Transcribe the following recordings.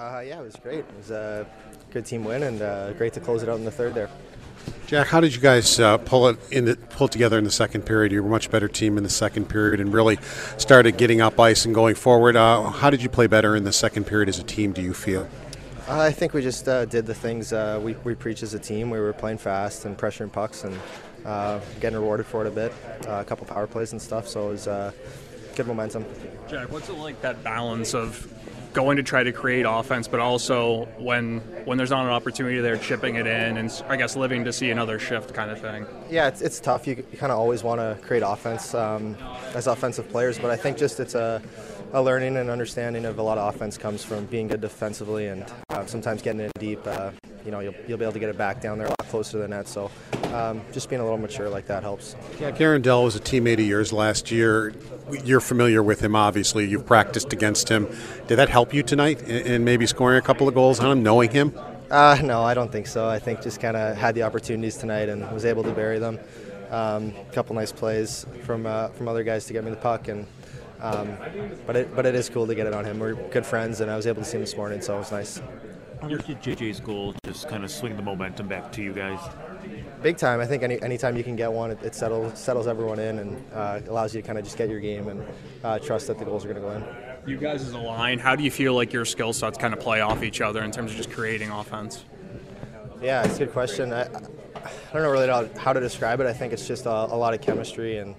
Uh, yeah, it was great. It was a good team win and uh, great to close it out in the third there. Jack, how did you guys uh, pull it in the, pull it together in the second period? You were a much better team in the second period and really started getting up ice and going forward. Uh, how did you play better in the second period as a team? Do you feel? Uh, I think we just uh, did the things uh, we, we preach as a team. We were playing fast and pressuring pucks and uh, getting rewarded for it a bit. a couple power plays and stuff, so it was good momentum. Jack, what's it like that balance of going to try to create offense, but also when when there's not an opportunity there, chipping it in, and I guess living to see another shift kind of thing. Yeah, it's, it's tough. You, you kind of always want to create offense um, as offensive players, but I think just it's a, a learning and understanding of a lot of offense comes from being good defensively and uh, sometimes getting in deep. Uh, you know, you'll, you'll be able to get it back down there a lot closer to the net. So um, just being a little mature like that helps. Yeah, Aaron Dell was a teammate of yours last year. You're familiar with him, obviously. You've practiced against him. Did that help you tonight in maybe scoring a couple of goals on him, knowing him? Uh, no, I don't think so. I think just kind of had the opportunities tonight and was able to bury them. Um, a couple nice plays from uh, from other guys to get me the puck, and um, but it but it is cool to get it on him. We're good friends, and I was able to see him this morning, so it was nice. How did JJ's goal just kind of swing the momentum back to you guys? Big time. I think any anytime you can get one, it, it settles settles everyone in and uh, allows you to kind of just get your game and uh, trust that the goals are going to go in. You guys as a line, how do you feel like your skill sets kind of play off each other in terms of just creating offense? Yeah, it's a good question. I, I don't know really how to describe it. I think it's just a, a lot of chemistry and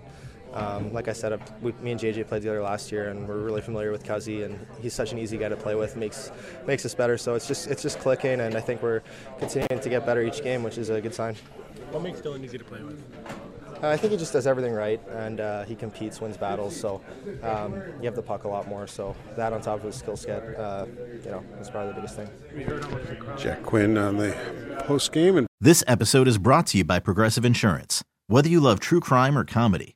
um, like I said, we, me and JJ played together last year, and we're really familiar with Cuzzy, and he's such an easy guy to play with. makes makes us better. So it's just it's just clicking, and I think we're continuing to get better each game, which is a good sign. What makes Dylan easy to play with? Uh, I think he just does everything right, and uh, he competes, wins battles. So um, you have the puck a lot more. So that on top of his skill set, uh, you know, is probably the biggest thing. Jack Quinn on the post game. And this episode is brought to you by Progressive Insurance. Whether you love true crime or comedy